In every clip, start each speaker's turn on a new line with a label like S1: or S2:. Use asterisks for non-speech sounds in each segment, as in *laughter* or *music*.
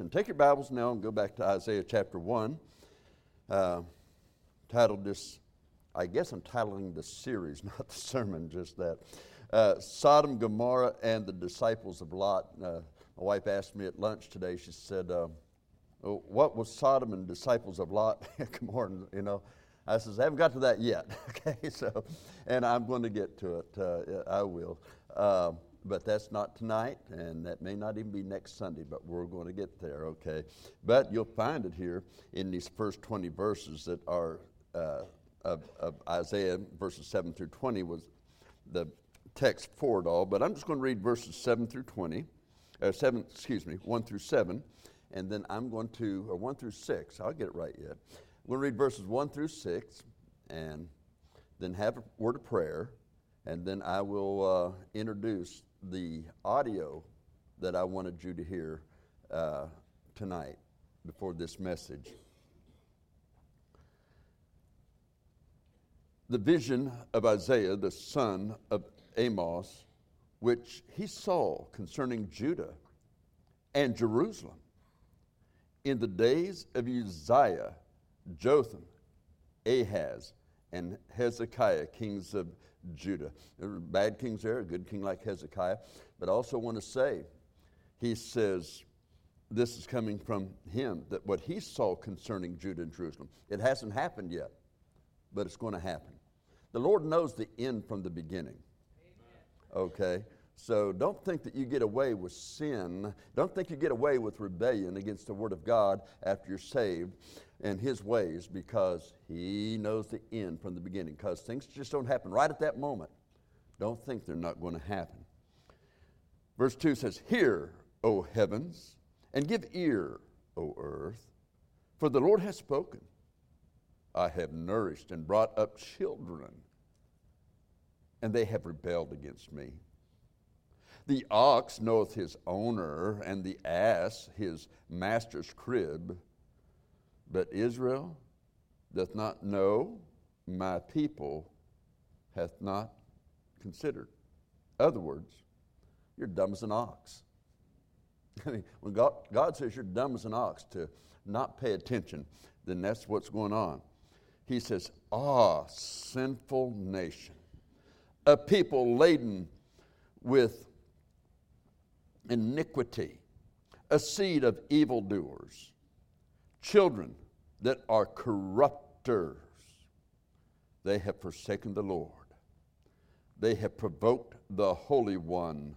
S1: And take your Bibles now and go back to Isaiah chapter 1. Uh, titled this, I guess I'm titling the series, *laughs* not the sermon, just that. Uh, Sodom, Gomorrah, and the disciples of Lot. Uh, my wife asked me at lunch today, she said, uh, oh, What was Sodom and disciples of Lot? *laughs* Gomorrah, you know. I says, I haven't got to that yet. *laughs* okay, so, and I'm going to get to it. Uh, I will. Um, but that's not tonight, and that may not even be next Sunday, but we're going to get there, okay? But you'll find it here in these first 20 verses that are uh, of, of, Isaiah, verses 7 through 20 was the text for it all. But I'm just going to read verses 7 through 20, or 7, excuse me, 1 through 7, and then I'm going to, or 1 through 6, I'll get it right yet. I'm going to read verses 1 through 6, and then have a word of prayer, and then I will uh, introduce the audio that I wanted you to hear uh, tonight before this message. The vision of Isaiah, the son of Amos, which he saw concerning Judah and Jerusalem in the days of Uzziah, Jotham, Ahaz, and Hezekiah, kings of Judah. There were bad kings there, a good king like Hezekiah. But I also want to say, he says, this is coming from him, that what he saw concerning Judah and Jerusalem, it hasn't happened yet, but it's going to happen. The Lord knows the end from the beginning. Okay? So don't think that you get away with sin. Don't think you get away with rebellion against the Word of God after you're saved and His ways because He knows the end from the beginning. Because things just don't happen right at that moment. Don't think they're not going to happen. Verse 2 says, Hear, O heavens, and give ear, O earth, for the Lord has spoken. I have nourished and brought up children, and they have rebelled against me. The ox knoweth his owner, and the ass his master's crib. But Israel doth not know, my people hath not considered. Other words, you're dumb as an ox. *laughs* I mean, when God, God says you're dumb as an ox to not pay attention, then that's what's going on. He says, Ah, sinful nation, a people laden with iniquity, a seed of evildoers, children that are corrupters. They have forsaken the Lord. They have provoked the Holy One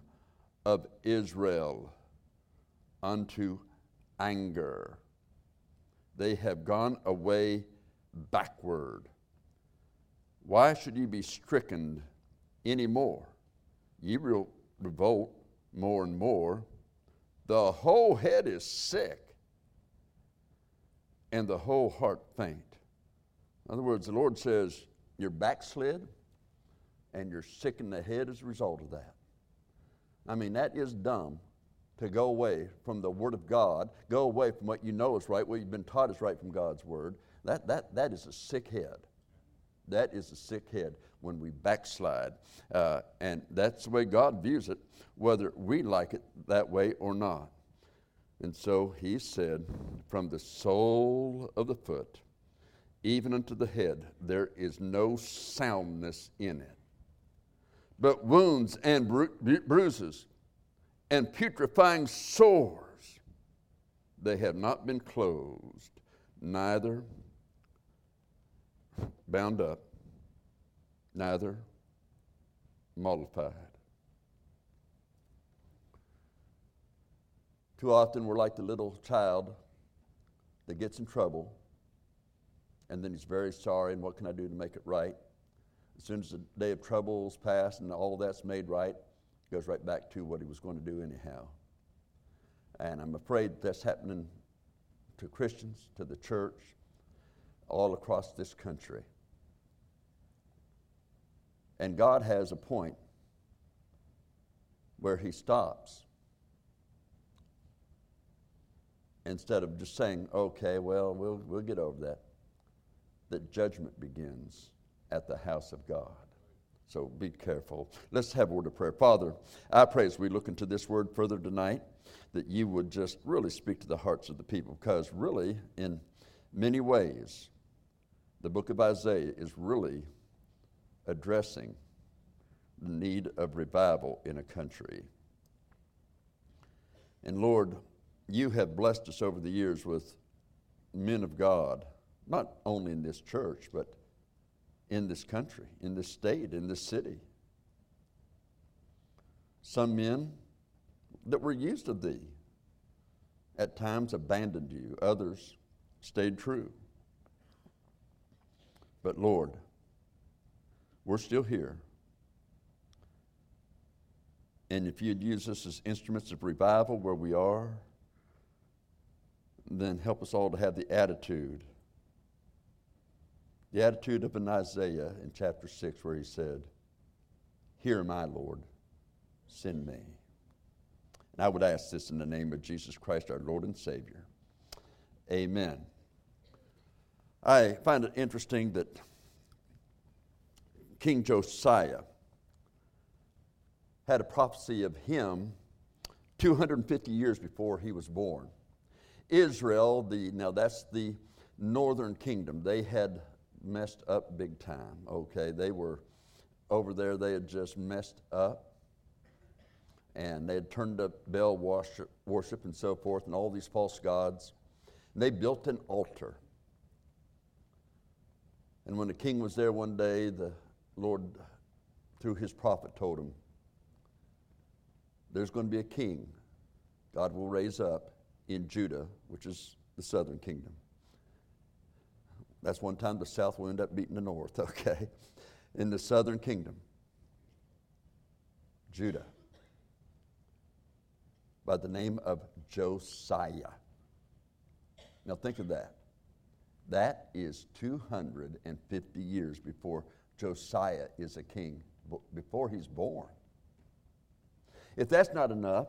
S1: of Israel unto anger. They have gone away backward. Why should ye be stricken any more? Ye will revolt more and more, the whole head is sick and the whole heart faint. In other words, the Lord says, You're backslid and you're sick in the head as a result of that. I mean, that is dumb to go away from the Word of God, go away from what you know is right, what you've been taught is right from God's Word. That, that, that is a sick head. That is a sick head when we backslide. Uh, and that's the way God views it, whether we like it that way or not. And so he said, From the sole of the foot, even unto the head, there is no soundness in it, but wounds and bru- bruises and putrefying sores. They have not been closed, neither bound up, neither mollified. Too often we're like the little child that gets in trouble and then he's very sorry, and what can I do to make it right? As soon as the day of troubles pass and all that's made right, goes right back to what he was going to do anyhow. And I'm afraid that's happening to Christians, to the church, all across this country. And God has a point where He stops. Instead of just saying, okay, well, we'll, we'll get over that, that judgment begins at the house of God. So be careful. Let's have a word of prayer. Father, I pray as we look into this word further tonight that you would just really speak to the hearts of the people because, really, in many ways, the book of Isaiah is really addressing the need of revival in a country. And Lord, you have blessed us over the years with men of God, not only in this church, but in this country, in this state, in this city. Some men that were used of thee at times abandoned you, others stayed true. But Lord, we're still here. And if you'd use us as instruments of revival where we are, then help us all to have the attitude. The attitude of an Isaiah in chapter 6, where he said, Here I, Lord, send me. And I would ask this in the name of Jesus Christ, our Lord and Savior. Amen. I find it interesting that King Josiah had a prophecy of him 250 years before he was born. Israel, the, now that's the northern kingdom, they had messed up big time, okay? They were over there, they had just messed up. And they had turned up Baal worship, worship and so forth, and all these false gods. And they built an altar. And when the king was there one day, the Lord, through his prophet, told him, There's going to be a king God will raise up in Judah, which is the southern kingdom. That's one time the south will end up beating the north, *laughs* okay? In the southern kingdom, Judah, by the name of Josiah. Now think of that. That is 250 years before Josiah is a king, before he's born. If that's not enough,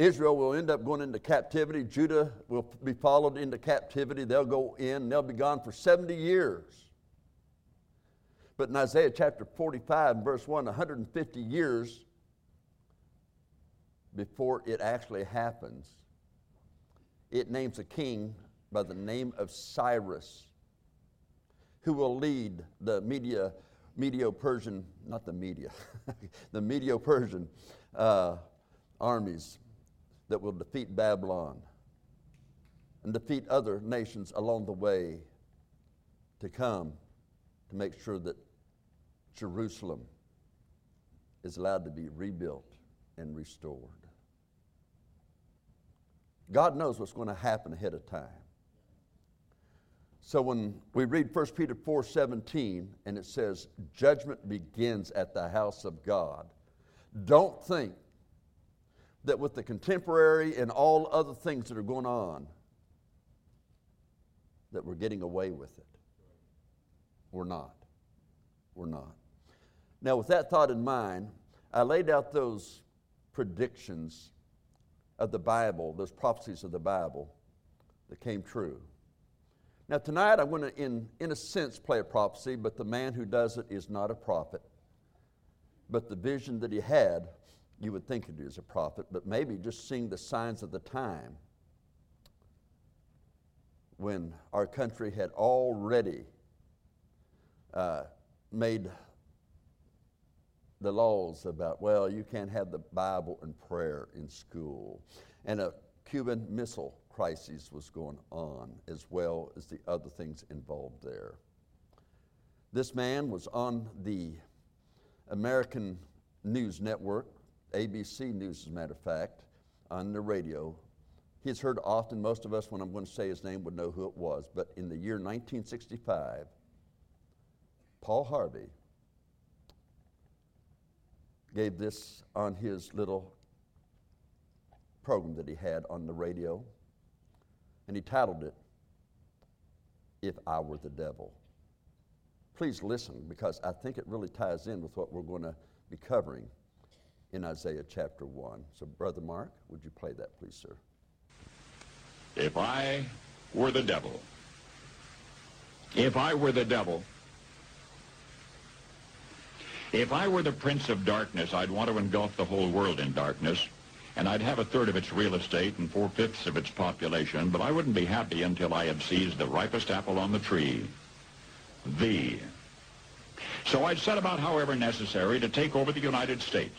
S1: Israel will end up going into captivity. Judah will be followed into captivity. They'll go in, they'll be gone for 70 years. But in Isaiah chapter 45, verse 1, 150 years before it actually happens, it names a king by the name of Cyrus who will lead the media, Medio Persian, not the media, *laughs* the Medio Persian uh, armies that will defeat Babylon and defeat other nations along the way to come to make sure that Jerusalem is allowed to be rebuilt and restored. God knows what's going to happen ahead of time. So when we read 1 Peter 4:17 and it says judgment begins at the house of God, don't think that with the contemporary and all other things that are going on, that we're getting away with it. We're not. We're not. Now, with that thought in mind, I laid out those predictions of the Bible, those prophecies of the Bible that came true. Now, tonight I'm going to, in, in a sense, play a prophecy, but the man who does it is not a prophet. But the vision that he had you would think it is a prophet, but maybe just seeing the signs of the time when our country had already uh, made the laws about, well, you can't have the Bible and prayer in school. And a Cuban Missile Crisis was going on, as well as the other things involved there. This man was on the American News Network ABC News, as a matter of fact, on the radio. He's heard often, most of us, when I'm going to say his name, would know who it was. But in the year 1965, Paul Harvey gave this on his little program that he had on the radio. And he titled it, If I Were the Devil. Please listen because I think it really ties in with what we're going to be covering in Isaiah chapter 1. So, Brother Mark, would you play that, please, sir?
S2: If I were the devil, if I were the devil, If I were the prince of darkness, I'd want to engulf the whole world in darkness, and I'd have a third of its real estate and four-fifths of its population, but I wouldn't be happy until I had seized the ripest apple on the tree. The. So I'd set about, however necessary, to take over the United States.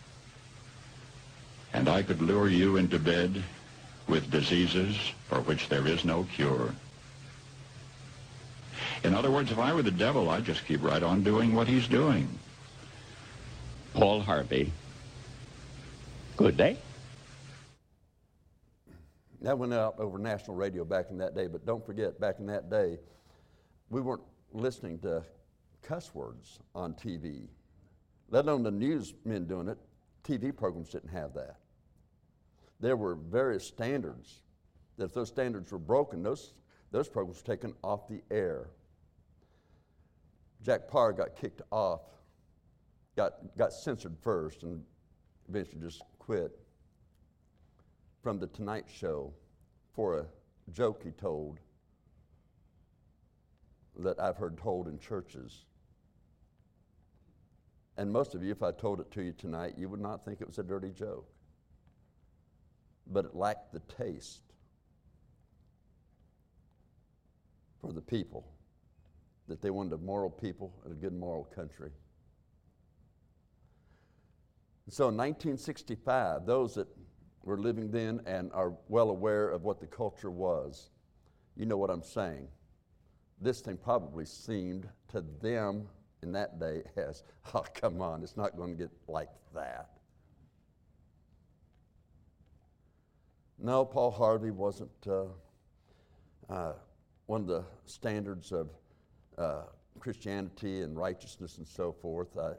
S2: and I could lure you into bed with diseases for which there is no cure. In other words, if I were the devil, I'd just keep right on doing what he's doing. Paul Harvey. Good day.
S1: That went out over national radio back in that day, but don't forget, back in that day, we weren't listening to cuss words on TV, let alone the newsmen doing it. TV programs didn't have that. There were various standards that if those standards were broken, those, those programs were taken off the air. Jack Paar got kicked off, got, got censored first, and eventually just quit from The Tonight Show for a joke he told that I've heard told in churches. And most of you, if I told it to you tonight, you would not think it was a dirty joke. But it lacked the taste for the people, that they wanted a moral people and a good moral country. And so in 1965, those that were living then and are well aware of what the culture was, you know what I'm saying. This thing probably seemed to them in that day *laughs* as, oh, come on, it's not going to get like that. No, Paul Harvey wasn't uh, uh, one of the standards of uh, Christianity and righteousness and so forth. I,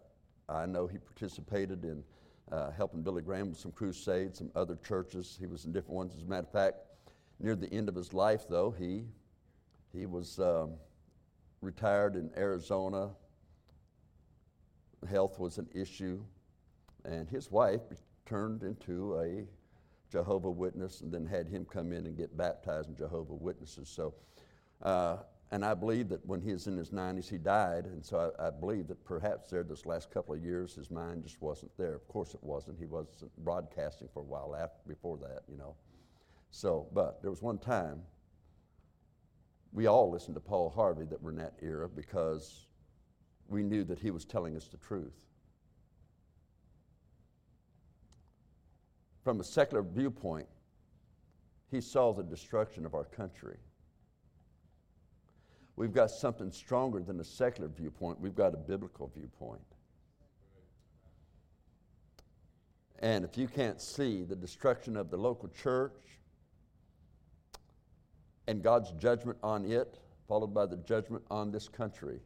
S1: I know he participated in uh, helping Billy Graham with some crusades, some other churches. He was in different ones. As a matter of fact, near the end of his life, though, he, he was um, retired in Arizona health was an issue, and his wife turned into a Jehovah Witness, and then had him come in and get baptized in Jehovah Witnesses. So, uh, and I believe that when he was in his 90s, he died. And so I, I, believe that perhaps there, this last couple of years, his mind just wasn't there. Of course, it wasn't. He wasn't broadcasting for a while after, before that, you know. So, but there was one time we all listened to Paul Harvey that were in that era because we knew that he was telling us the truth. From a secular viewpoint, he saw the destruction of our country. We've got something stronger than a secular viewpoint, we've got a biblical viewpoint. And if you can't see the destruction of the local church and God's judgment on it, followed by the judgment on this country,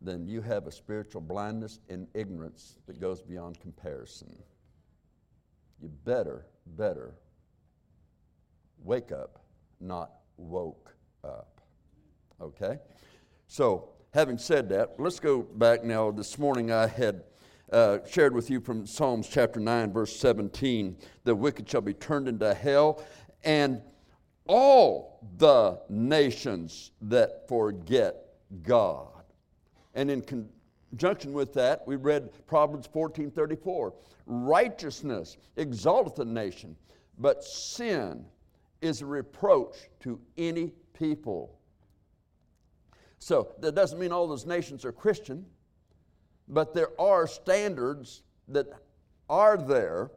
S1: then you have a spiritual blindness and ignorance that goes beyond comparison. You better, better wake up, not woke up. Okay? So, having said that, let's go back now. This morning I had uh, shared with you from Psalms chapter 9, verse 17 the wicked shall be turned into hell, and all the nations that forget God. And in conjunction with that, we read Proverbs 14 34. Righteousness exalteth a nation, but sin is a reproach to any people. So that doesn't mean all those nations are Christian, but there are standards that are there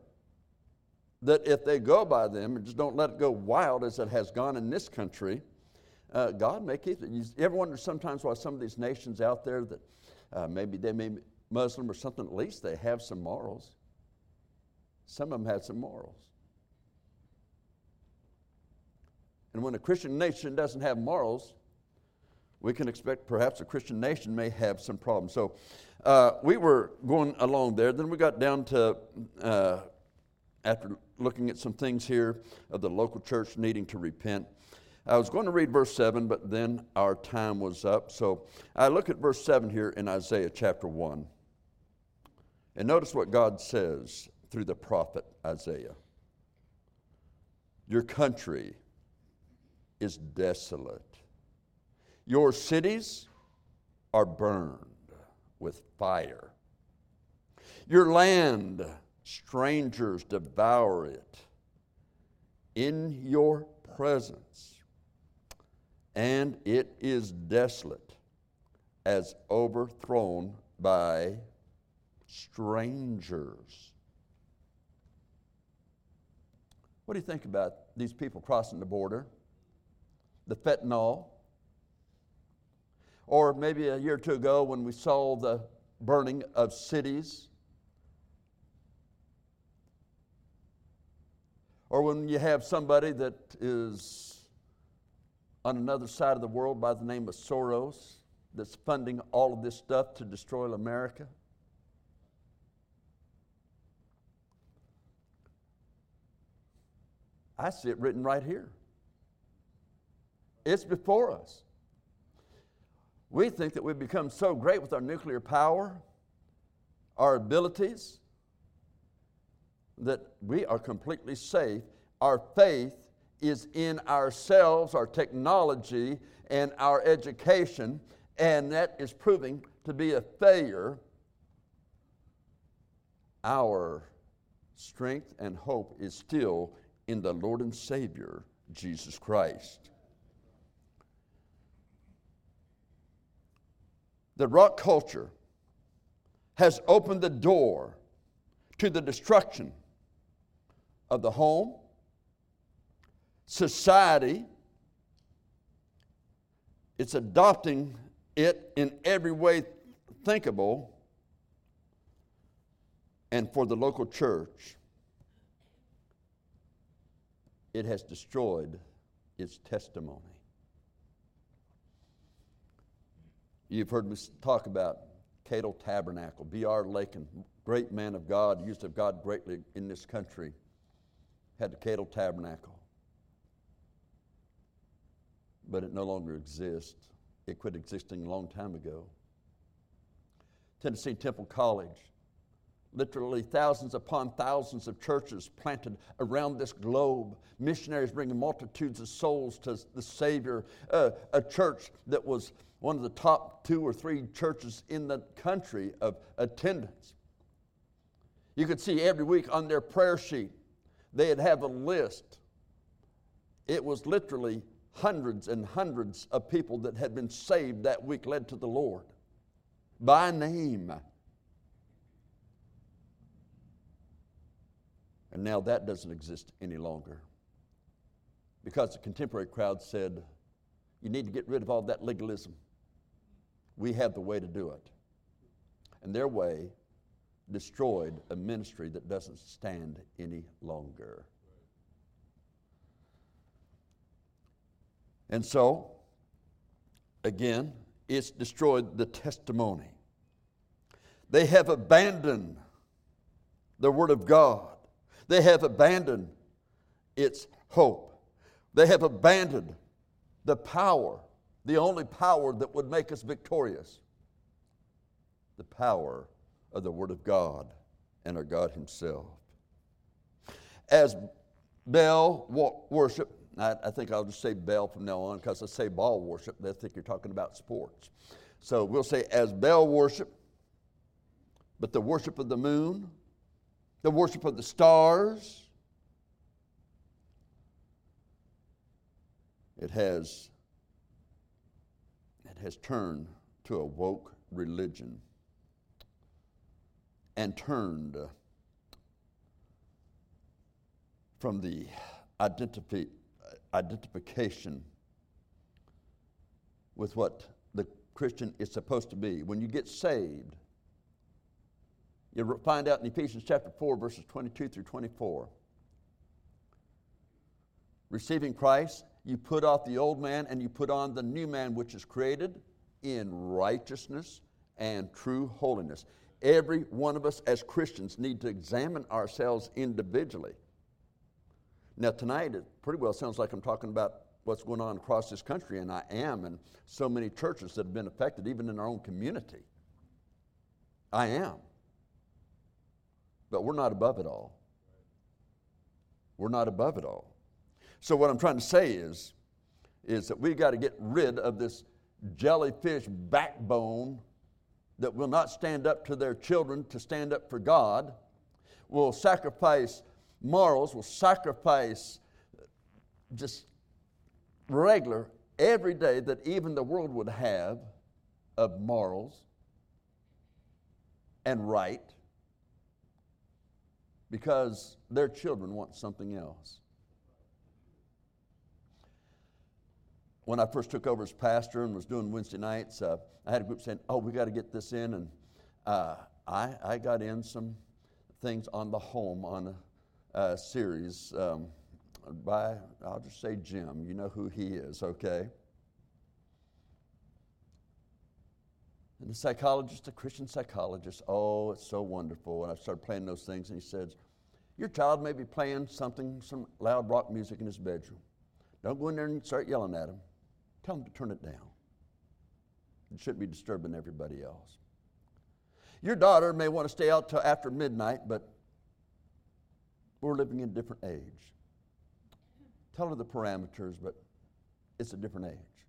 S1: that if they go by them and just don't let it go wild as it has gone in this country, uh, God may keep it. You ever wonder sometimes why some of these nations out there that uh, maybe they may be Muslim or something, at least they have some morals. Some of them have some morals. And when a Christian nation doesn't have morals, we can expect perhaps a Christian nation may have some problems. So uh, we were going along there. Then we got down to, uh, after looking at some things here of the local church needing to repent. I was going to read verse 7, but then our time was up. So I look at verse 7 here in Isaiah chapter 1. And notice what God says through the prophet Isaiah Your country is desolate. Your cities are burned with fire. Your land, strangers devour it. In your presence, and it is desolate as overthrown by strangers. What do you think about these people crossing the border? The fentanyl. Or maybe a year or two ago when we saw the burning of cities. Or when you have somebody that is on another side of the world by the name of Soros that's funding all of this stuff to destroy America. I see it written right here. It's before us. We think that we've become so great with our nuclear power, our abilities, that we are completely safe. Our faith is in ourselves, our technology, and our education, and that is proving to be a failure. Our strength and hope is still in the Lord and Savior, Jesus Christ. The rock culture has opened the door to the destruction of the home, society. It's adopting it in every way thinkable. And for the local church, it has destroyed its testimony. You've heard me talk about Cadle Tabernacle, B.R. Lakin, great man of God, used of God greatly in this country, had the Cadle Tabernacle. But it no longer exists. It quit existing a long time ago. Tennessee Temple College literally thousands upon thousands of churches planted around this globe, missionaries bringing multitudes of souls to the Savior, uh, a church that was one of the top two or three churches in the country of attendance. You could see every week on their prayer sheet, they'd have a list. It was literally hundreds and hundreds of people that had been saved that week, led to the Lord by name. And now that doesn't exist any longer. Because the contemporary crowd said, you need to get rid of all that legalism. We have the way to do it. And their way destroyed a ministry that doesn't stand any longer. And so, again, it's destroyed the testimony. They have abandoned the Word of God. They have abandoned its hope. They have abandoned the power, the only power that would make us victorious the power of the Word of God and our God Himself. As Baal worship, I, I think I'll just say Baal from now on because I say Baal worship, they think you're talking about sports. So we'll say as Baal worship, but the worship of the moon, the worship of the stars. It has, it has turned to a woke religion and turned from the identifi- identification with what the Christian is supposed to be. When you get saved, you find out in Ephesians chapter 4, verses 22 through 24. Receiving Christ, you put off the old man and you put on the new man, which is created in righteousness and true holiness. Every one of us as Christians need to examine ourselves individually. Now, tonight, it pretty well sounds like I'm talking about what's going on across this country, and I am, and so many churches that have been affected, even in our own community. I am. But we're not above it all. We're not above it all. So what I'm trying to say is, is that we've got to get rid of this jellyfish backbone that will not stand up to their children to stand up for God, will sacrifice morals, will sacrifice just regular, every day that even the world would have of morals and right because their children want something else. When I first took over as pastor and was doing Wednesday nights, uh, I had a group saying, Oh, we got to get this in. And uh, I, I got in some things on the home on a, a series um, by, I'll just say Jim. You know who he is, okay? And the psychologist, the Christian psychologist, oh, it's so wonderful. And I started playing those things, and he says, Your child may be playing something, some loud rock music in his bedroom. Don't go in there and start yelling at him. Tell him to turn it down. It shouldn't be disturbing everybody else. Your daughter may want to stay out till after midnight, but we're living in a different age. Tell her the parameters, but it's a different age.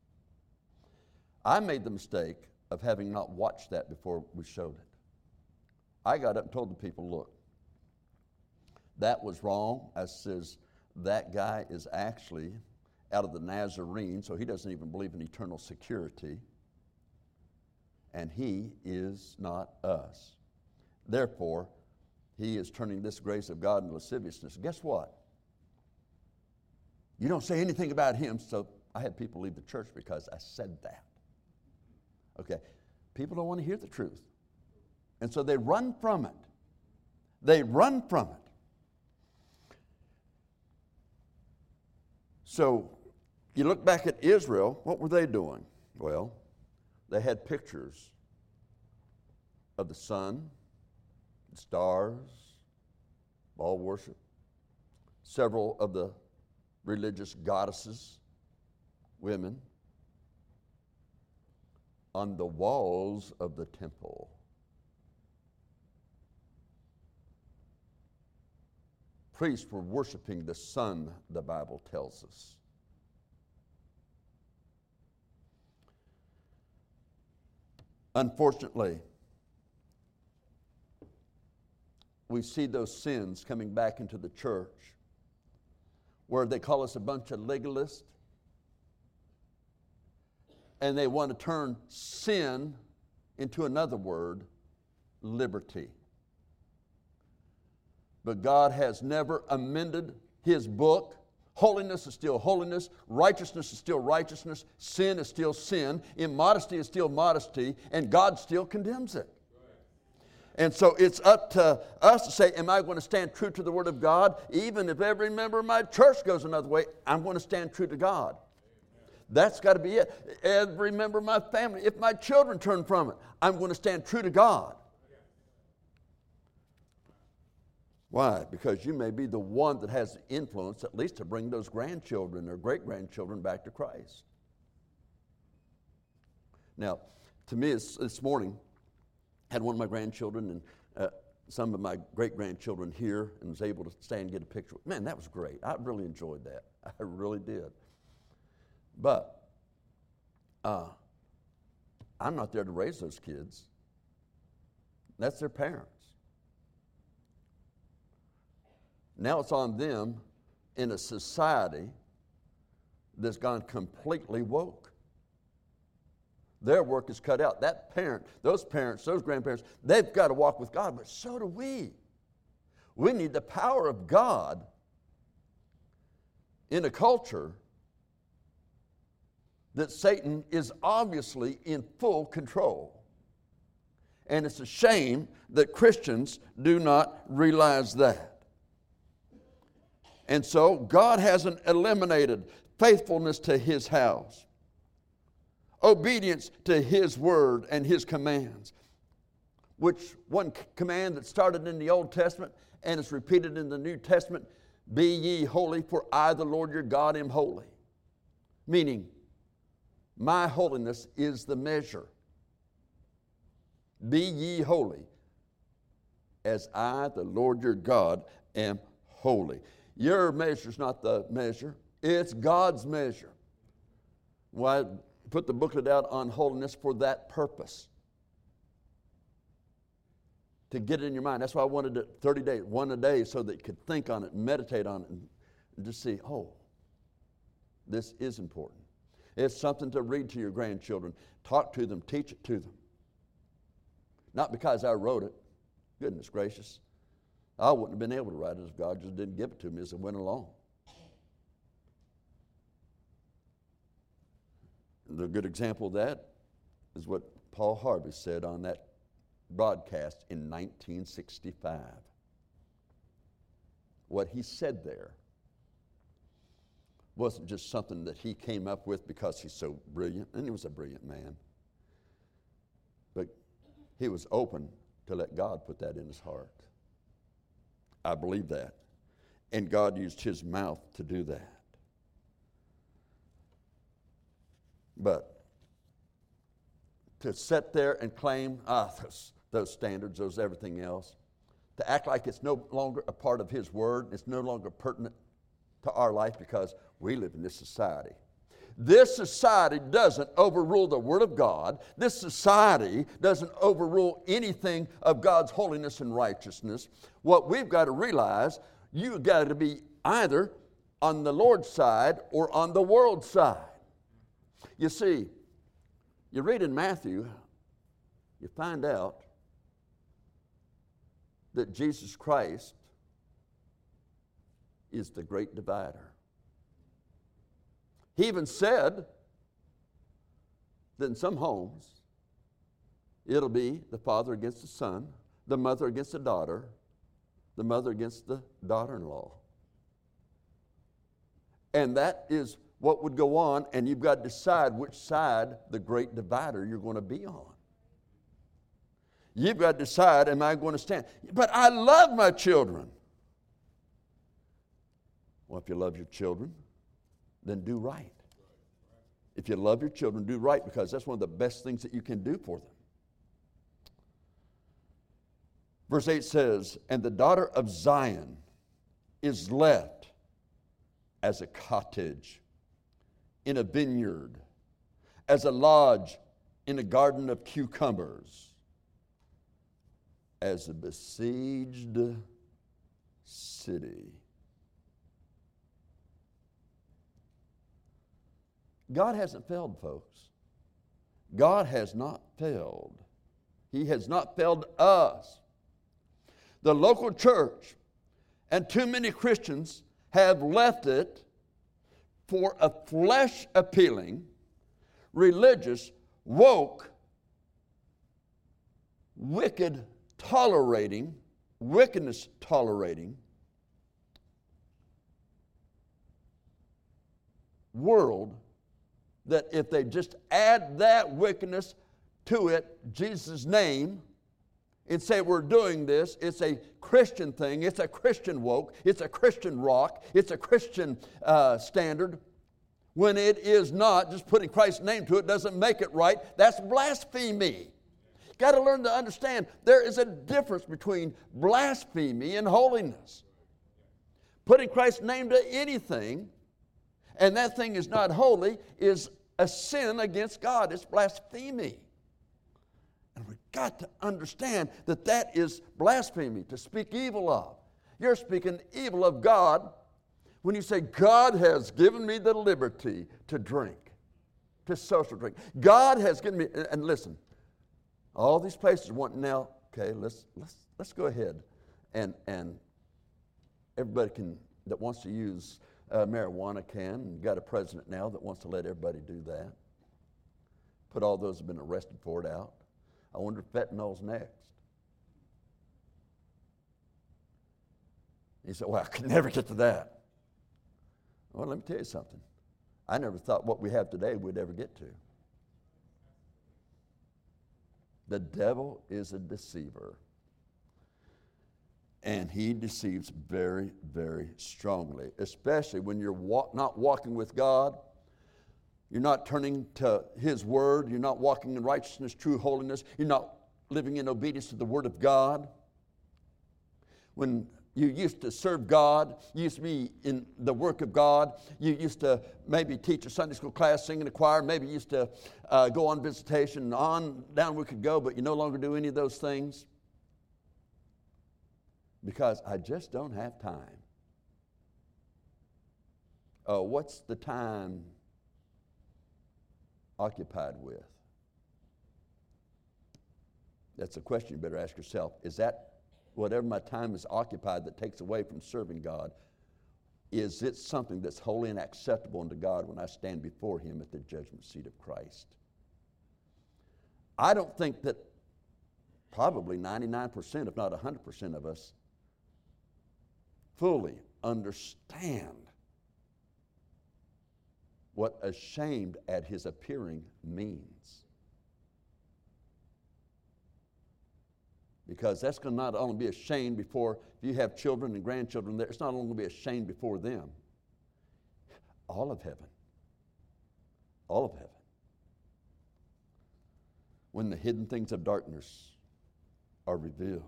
S1: I made the mistake of having not watched that before we showed it. I got up and told the people, look, that was wrong. I says, that guy is actually out of the Nazarene, so he doesn't even believe in eternal security. And he is not us. Therefore, he is turning this grace of God into lasciviousness. Guess what? You don't say anything about him, so I had people leave the church because I said that. Okay. People don't want to hear the truth. And so they run from it. They run from it. So you look back at Israel, what were they doing? Well, they had pictures of the sun, stars, Baal worship, several of the religious goddesses, women on the walls of the temple. priests were worshiping the sun, the Bible tells us. Unfortunately, we see those sins coming back into the church where they call us a bunch of legalists and they want to turn sin into another word liberty. But God has never amended His book. Holiness is still holiness, righteousness is still righteousness, sin is still sin, immodesty is still modesty, and God still condemns it. And so it's up to us to say, Am I going to stand true to the Word of God? Even if every member of my church goes another way, I'm going to stand true to God. That's got to be it. Every member of my family, if my children turn from it, I'm going to stand true to God. Why? Because you may be the one that has the influence, at least to bring those grandchildren or great grandchildren back to Christ. Now, to me, this morning, had one of my grandchildren and uh, some of my great grandchildren here and was able to stand and get a picture. Man, that was great. I really enjoyed that. *laughs* I really did. But uh, I'm not there to raise those kids, that's their parents. Now it's on them in a society that's gone completely woke. Their work is cut out. That parent, those parents, those grandparents, they've got to walk with God, but so do we. We need the power of God in a culture that Satan is obviously in full control. And it's a shame that Christians do not realize that. And so God hasn't eliminated faithfulness to his house, obedience to his word and his commands, which one command that started in the Old Testament and is repeated in the New Testament be ye holy, for I, the Lord your God, am holy. Meaning, my holiness is the measure. Be ye holy, as I, the Lord your God, am holy. Your measure is not the measure, it's God's measure. Why put the booklet out on holiness for that purpose. To get it in your mind. That's why I wanted it 30 days, one a day, so that you could think on it, meditate on it, and, and just see, oh, this is important. It's something to read to your grandchildren, talk to them, teach it to them. Not because I wrote it, goodness gracious. I wouldn't have been able to write it if God just didn't give it to me as it went along. The good example of that is what Paul Harvey said on that broadcast in 1965. What he said there wasn't just something that he came up with because he's so brilliant, and he was a brilliant man. But he was open to let God put that in his heart. I believe that. And God used his mouth to do that. But to sit there and claim, ah, those, those standards, those everything else, to act like it's no longer a part of his word, it's no longer pertinent to our life because we live in this society. This society doesn't overrule the Word of God. This society doesn't overrule anything of God's holiness and righteousness. What we've got to realize, you've got to be either on the Lord's side or on the world's side. You see, you read in Matthew, you find out that Jesus Christ is the great divider. He even said that in some homes, it'll be the father against the son, the mother against the daughter, the mother against the daughter in law. And that is what would go on, and you've got to decide which side the great divider you're going to be on. You've got to decide, am I going to stand? But I love my children. Well, if you love your children, then do right. If you love your children, do right because that's one of the best things that you can do for them. Verse 8 says, And the daughter of Zion is left as a cottage in a vineyard, as a lodge in a garden of cucumbers, as a besieged city. God hasn't failed, folks. God has not failed. He has not failed us. The local church and too many Christians have left it for a flesh appealing, religious, woke, wicked tolerating, wickedness tolerating world that if they just add that wickedness to it, Jesus' name, and say we're doing this, it's a Christian thing, it's a Christian woke, it's a Christian rock, it's a Christian uh, standard. When it is not, just putting Christ's name to it doesn't make it right. That's blasphemy. Got to learn to understand there is a difference between blasphemy and holiness. Putting Christ's name to anything, and that thing is not holy, is a sin against God. It's blasphemy. And got to understand that that is blasphemy, to speak evil of. You're speaking evil of God when you say, God has given me the liberty to drink, to social drink. God has given me, and listen, all these places want now, okay, let's, let's, let's go ahead and, and everybody can, that wants to use uh, marijuana can. You've got a president now that wants to let everybody do that. Put all those who've been arrested for it out. I wonder if fentanyl's next. He said, Well, I could *laughs* never get to that. Well, let me tell you something. I never thought what we have today we'd ever get to. The devil is a deceiver and he deceives very, very strongly, especially when you're walk, not walking with God. You're not turning to His Word. You're not walking in righteousness, true holiness. You're not living in obedience to the Word of God. When you used to serve God, you used to be in the work of God, you used to maybe teach a Sunday school class, sing in a choir, maybe you used to uh, go on visitation, on down we could go, but you no longer do any of those things because I just don't have time. Uh, what's the time occupied with? That's a question you better ask yourself. Is that whatever my time is occupied that takes away from serving God, is it something that's holy and acceptable unto God when I stand before Him at the judgment seat of Christ? I don't think that probably 99%, if not 100% of us, fully understand what ashamed at his appearing means. Because that's going to not only be ashamed before, if you have children and grandchildren there, it's not only going to be ashamed before them, all of heaven. All of heaven. When the hidden things of darkness are revealed.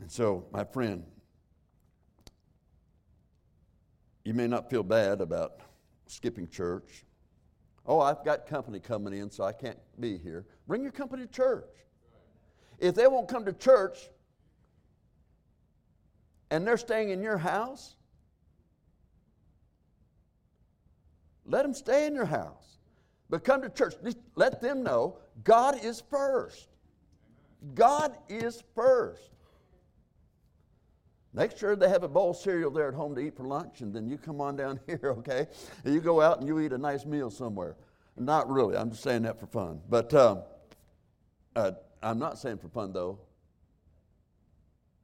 S1: And so, my friend, you may not feel bad about skipping church. Oh, I've got company coming in, so I can't be here. Bring your company to church. If they won't come to church and they're staying in your house, let them stay in your house. But come to church. Let them know God is first. God is first. Make sure they have a bowl of cereal there at home to eat for lunch, and then you come on down *laughs* here, okay? And you go out and you eat a nice meal somewhere. Not really, I'm just saying that for fun. But um, uh, I'm not saying for fun, though,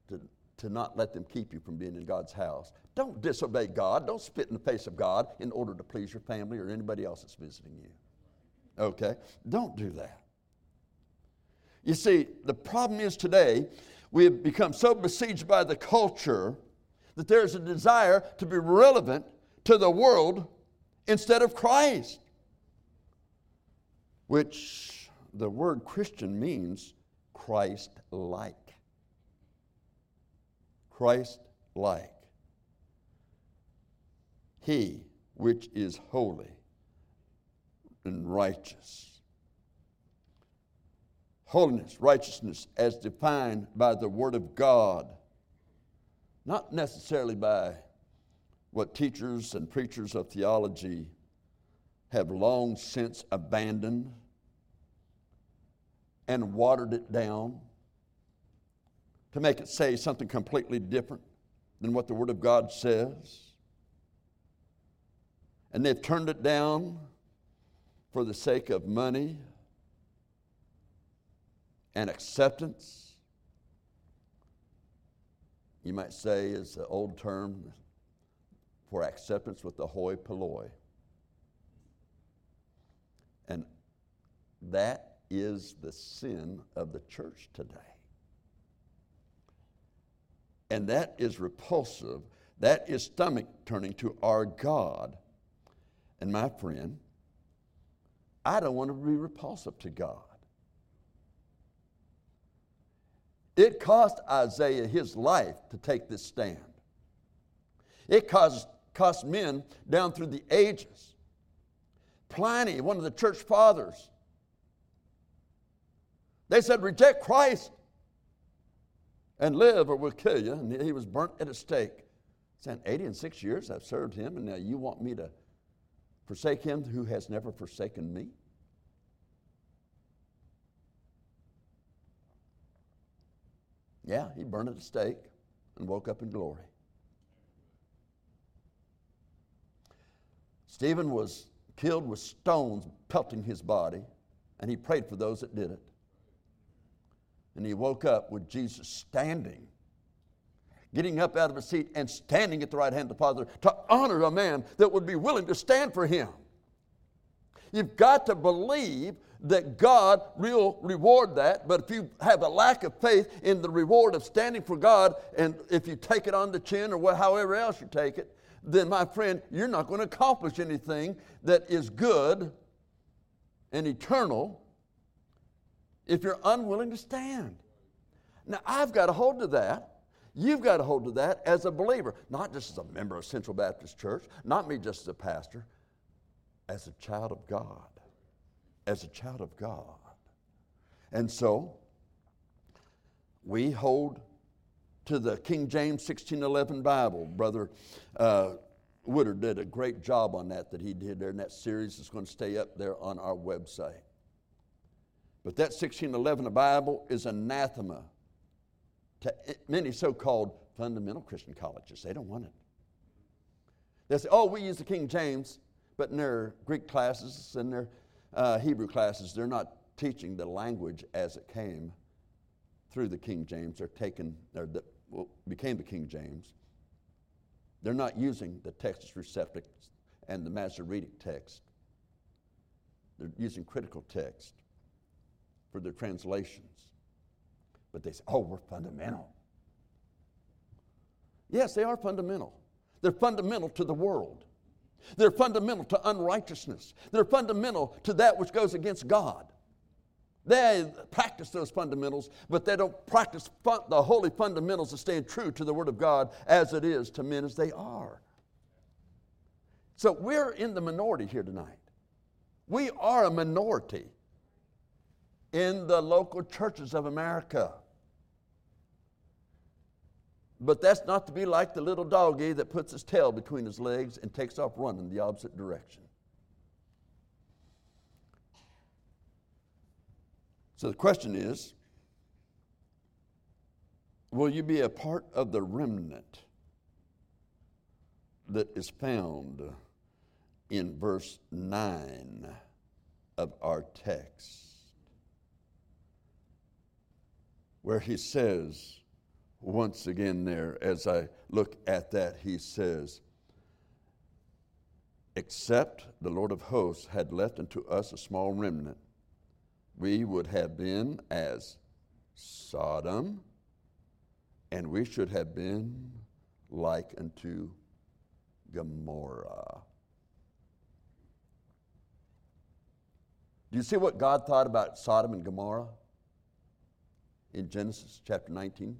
S1: to, to not let them keep you from being in God's house. Don't disobey God. Don't spit in the face of God in order to please your family or anybody else that's visiting you. Okay? Don't do that. You see, the problem is today we have become so besieged by the culture that there's a desire to be relevant to the world instead of Christ, which the word Christian means Christ like. Christ like. He which is holy and righteous. Holiness, righteousness, as defined by the Word of God, not necessarily by what teachers and preachers of theology have long since abandoned and watered it down to make it say something completely different than what the Word of God says. And they've turned it down for the sake of money and acceptance. You might say, is the old term for acceptance with the hoi polloi. And that is the sin of the church today. And that is repulsive. That is stomach turning to our God. And my friend, I don't want to be repulsive to God. It cost Isaiah his life to take this stand. It cost, cost men down through the ages. Pliny, one of the church fathers, they said, reject Christ and live or we'll kill you. And he was burnt at a stake. Saying, 80 and six years I've served him, and now you want me to forsake him who has never forsaken me? Yeah, he burned at the stake and woke up in glory. Stephen was killed with stones pelting his body, and he prayed for those that did it. And he woke up with Jesus standing, getting up out of his seat and standing at the right hand of the Father to honor a man that would be willing to stand for him. You've got to believe that God will reward that, but if you have a lack of faith in the reward of standing for God, and if you take it on the chin or however else you take it, then my friend, you're not going to accomplish anything that is good and eternal if you're unwilling to stand. Now, I've got a hold of that. You've got a hold of that as a believer, not just as a member of Central Baptist Church, not me just as a pastor, as a child of God. As a child of God. And so, we hold to the King James 1611 Bible. Brother uh, Woodard did a great job on that that he did there in that series. It's going to stay up there on our website. But that 1611 Bible is anathema to many so called fundamental Christian colleges. They don't want it. They say, oh, we use the King James, but in their Greek classes and their uh, Hebrew classes, they're not teaching the language as it came through the King James. They're taken, or the, well, became the King James. They're not using the Textus Receptus and the Masoretic text. They're using critical text for their translations. But they say, oh, we're fundamental. Yes, they are fundamental. They're fundamental to the world. They're fundamental to unrighteousness. They're fundamental to that which goes against God. They practice those fundamentals, but they don't practice fun- the holy fundamentals of staying true to the Word of God as it is to men as they are. So we're in the minority here tonight. We are a minority in the local churches of America. But that's not to be like the little doggy that puts his tail between his legs and takes off running the opposite direction. So the question is will you be a part of the remnant that is found in verse 9 of our text? where he says, once again, there, as I look at that, he says, Except the Lord of hosts had left unto us a small remnant, we would have been as Sodom, and we should have been like unto Gomorrah. Do you see what God thought about Sodom and Gomorrah? in Genesis chapter 19?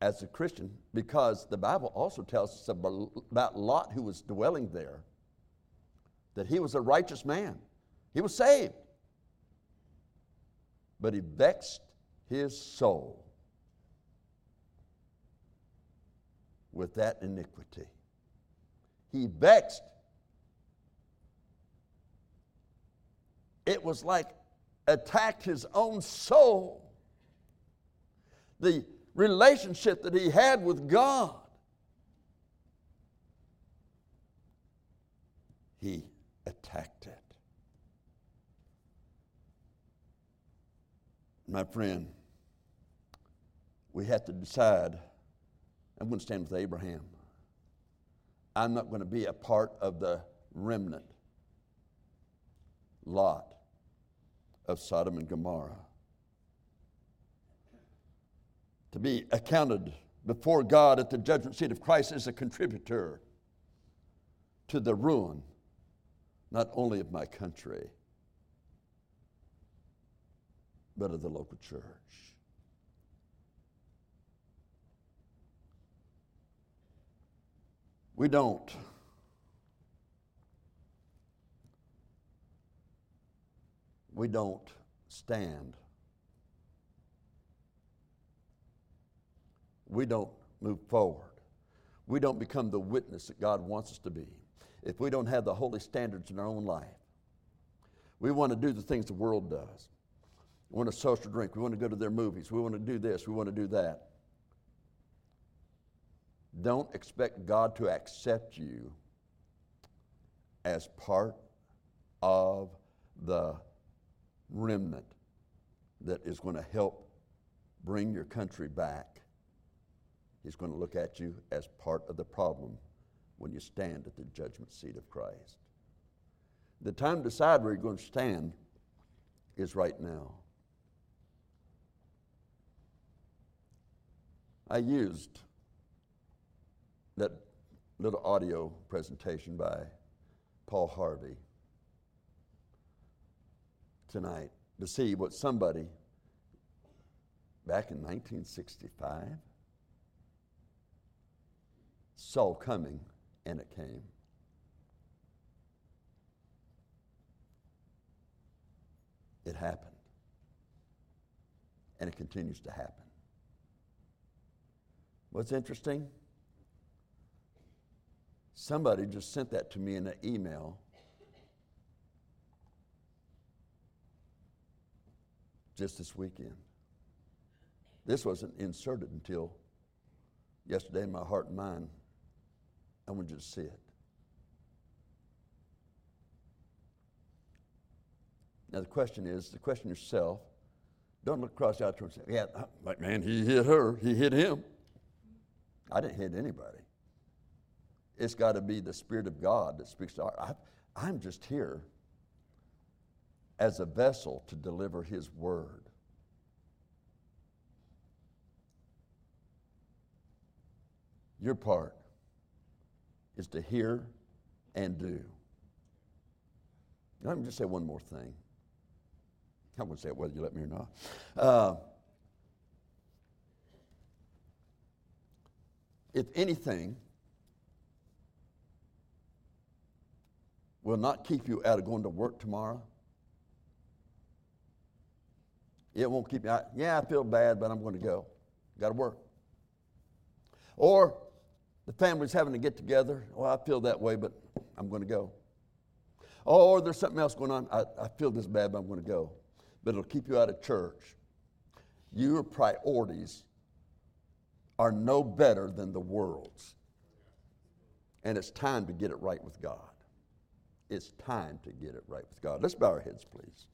S1: As a Christian because the Bible also tells us about Lot who was dwelling there that he was a righteous man. He was saved. But he vexed his soul with that iniquity. He vexed. It was like attacked his own soul. The relationship that he had with God. He attacked it. My friend, we have to decide I'm going to stand with Abraham. I'm not going to be a part of the remnant lot of Sodom and Gomorrah. To be accounted before God at the judgment seat of Christ is a contributor to the ruin not only of my country, but of the local church. We don't. We don't stand. We don't move forward. We don't become the witness that God wants us to be if we don't have the holy standards in our own life. We want to do the things the world does. We want to social drink. We want to go to their movies. We want to do this. We want to do that. Don't expect God to accept you as part of the remnant that is going to help bring your country back. He's going to look at you as part of the problem when you stand at the judgment seat of Christ. The time to decide where you're going to stand is right now. I used that little audio presentation by Paul Harvey tonight to see what somebody back in 1965 saw coming, and it came. It happened. And it continues to happen. What's interesting? Somebody just sent that to me in an email. Just this weekend. This wasn't inserted until yesterday in my heart and mind. I want you to see it. Now, the question is the question yourself don't look across out and say, yeah, like, man, he hit her, he hit him. I didn't hit anybody. It's got to be the Spirit of God that speaks to our. I, I'm just here as a vessel to deliver His word. Your part is to hear and do. Let me just say one more thing. Going to say it whether you let me or not. Uh, if anything, will not keep you out of going to work tomorrow. It won't keep you out. Yeah, I feel bad, but I'm going to go. Got to work. Or the family's having to get together. Well, I feel that way, but I'm going to go. Oh, or there's something else going on. I, I feel this bad, but I'm going to go. But it'll keep you out of church. Your priorities are no better than the world's. And it's time to get it right with God. It's time to get it right with God. Let's bow our heads, please.